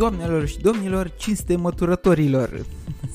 Doamnelor și domnilor, cinste măturătorilor!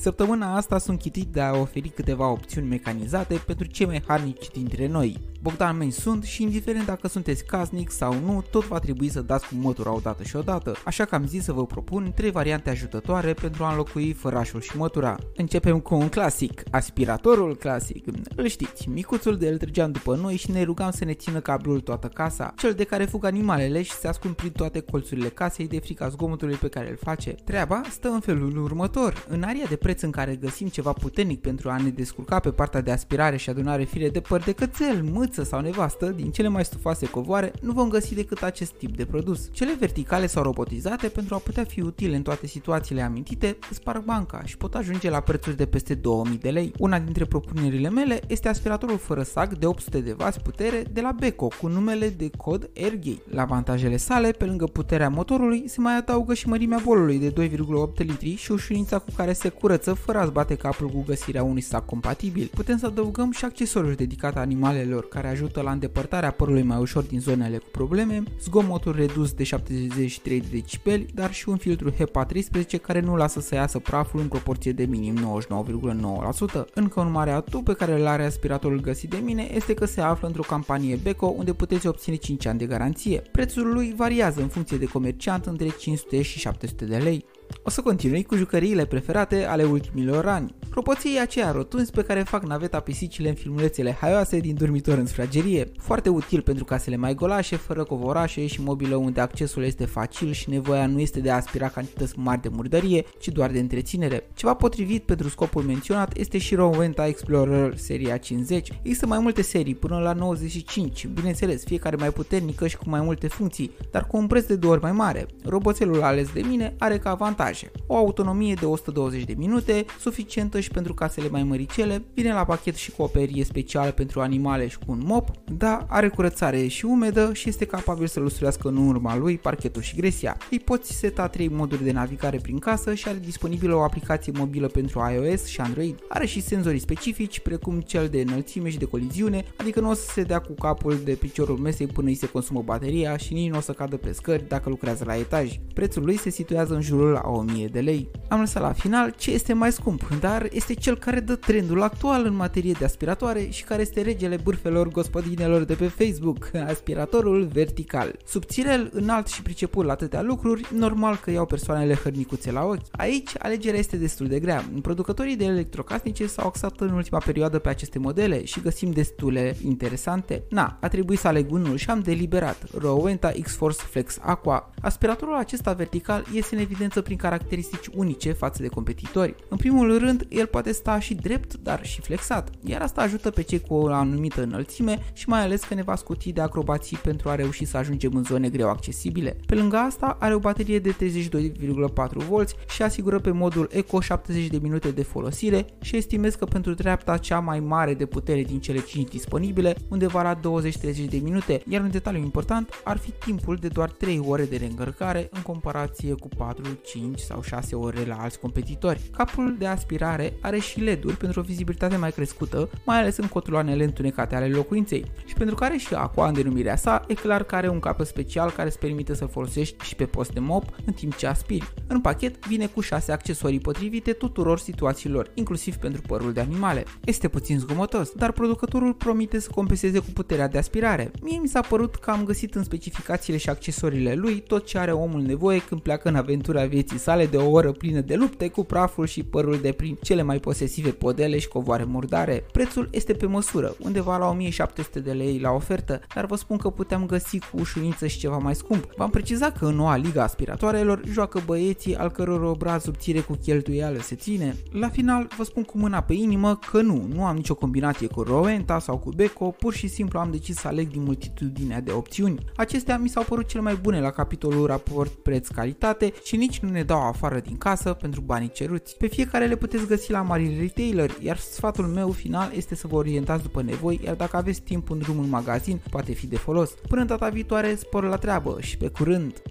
Săptămâna asta sunt chitit de a oferi câteva opțiuni mecanizate pentru cei mai harnici dintre noi. Bogdan Meni sunt și indiferent dacă sunteți casnic sau nu, tot va trebui să dați cu mătura odată și odată, așa că am zis să vă propun trei variante ajutătoare pentru a înlocui fărașul și mătura. Începem cu un clasic, aspiratorul clasic. Îl știți, micuțul de îl trăgeam după noi și ne rugam să ne țină cablul toată casa, cel de care fug animalele și se ascund prin toate colțurile casei de frica zgomotului pe care îl face. Treaba stă în felul următor. În aria de preț în care găsim ceva puternic pentru a ne descurca pe partea de aspirare și adunare fire de păr de cățel, mâță sau nevastă, din cele mai stufoase covoare, nu vom găsi decât acest tip de produs. Cele verticale sau robotizate, pentru a putea fi utile în toate situațiile amintite, sparg banca și pot ajunge la prețuri de peste 2000 de lei. Una dintre propunerile mele este aspiratorul fără sac de 800 de W putere de la Beko cu numele de cod Airgate. La avantajele sale, pe lângă puterea motorului, se mai adaugă și mărimea bolului de 2,8 litri și ușurința cu care se curăță fără a-ți bate capul cu găsirea unui sac compatibil. Putem să adăugăm și accesoriuri dedicate animalelor care ajută la îndepărtarea părului mai ușor din zonele cu probleme, zgomotul redus de 73 de decibeli, dar și un filtru HEPA 13 care nu lasă să iasă praful în proporție de minim 99,9%. Încă un mare atu pe care îl are aspiratorul găsit de mine este că se află într-o campanie Beko unde puteți obține 5 ani de garanție. Prețul lui variază în funcție de comerciant între 500 și 700 de lei. O să continui cu jucăriile preferate ale ultimilor ani. Roboții aceia rotunzi pe care fac naveta pisicile în filmulețele haioase din dormitor în sfragerie. Foarte util pentru casele mai golașe, fără covorașe și mobilă unde accesul este facil și nevoia nu este de a aspira cantități mari de murdărie, ci doar de întreținere. Ceva potrivit pentru scopul menționat este și Rowenta Explorer seria 50. Există mai multe serii până la 95, bineînțeles fiecare mai puternică și cu mai multe funcții, dar cu un preț de două ori mai mare. Roboțelul ales de mine are ca avantaje. O autonomie de 120 de minute, suficientă și pentru casele mai măricele, vine la pachet și cu o perie specială pentru animale și cu un mop, dar are curățare și umedă și este capabil să lustruiască în urma lui parchetul și gresia. Îi poți seta 3 moduri de navigare prin casă și are disponibilă o aplicație mobilă pentru iOS și Android. Are și senzori specifici, precum cel de înălțime și de coliziune, adică nu o să se dea cu capul de piciorul mesei până îi se consumă bateria și nici nu o să cadă pe scări dacă lucrează la etaj. Prețul lui se situează în jurul la 1000 de lei. Am lăsat la final ce este mai scump, dar este cel care dă trendul actual în materie de aspiratoare și care este regele bârfelor gospodinelor de pe Facebook, aspiratorul vertical. Subțirel, înalt și priceput la atâtea lucruri, normal că iau persoanele hărnicuțe la ochi. Aici, alegerea este destul de grea. Producătorii de electrocasnice s-au axat în ultima perioadă pe aceste modele și găsim destule interesante. Na, a trebuit să aleg unul și am deliberat. Rowenta X-Force Flex Aqua. Aspiratorul acesta vertical este în evidență prin caracteristici unice față de competitori. În primul rând, el poate sta și drept, dar și flexat, iar asta ajută pe cei cu o anumită înălțime și mai ales că ne va scuti de acrobații pentru a reuși să ajungem în zone greu accesibile. Pe lângă asta, are o baterie de 32,4V și asigură pe modul Eco 70 de minute de folosire și estimez că pentru dreapta cea mai mare de putere din cele 5 disponibile, undeva la 20-30 de minute, iar un detaliu important ar fi timpul de doar 3 ore de reîncărcare în comparație cu 4, 5 sau 6 ore la alți competitori. Capul de aspirare are și LED-uri pentru o vizibilitate mai crescută, mai ales în cotuloanele întunecate ale locuinței. Și pentru care și aqua în denumirea sa, e clar că are un capăt special care îți permite să folosești și pe post de mop în timp ce aspiri. În pachet vine cu 6 accesorii potrivite tuturor situațiilor, inclusiv pentru părul de animale. Este puțin zgomotos, dar producătorul promite să compenseze cu puterea de aspirare. Mie mi s-a părut că am găsit în specificațiile și accesoriile lui tot ce are omul nevoie când pleacă în aventura vieții sale de o oră plină de lupte cu praful și părul de prin cele mai posesive podele și covoare murdare. Prețul este pe măsură, undeva la 1700 de lei la ofertă, dar vă spun că puteam găsi cu ușurință și ceva mai scump. V-am precizat că în noua liga aspiratoarelor joacă băieții al căror obraz subțire cu cheltuială se ține. La final vă spun cu mâna pe inimă că nu, nu am nicio combinație cu Rowenta sau cu Beko, pur și simplu am decis să aleg din multitudinea de opțiuni. Acestea mi s-au părut cele mai bune la capitolul raport preț-calitate și nici nu ne dau afară din casă pentru banii ceruți. Pe fiecare le puteți găsi la mari retailer, iar sfatul meu final este să vă orientați după nevoi, iar dacă aveți timp în drum în magazin, poate fi de folos. Până data viitoare, spor la treabă și pe curând!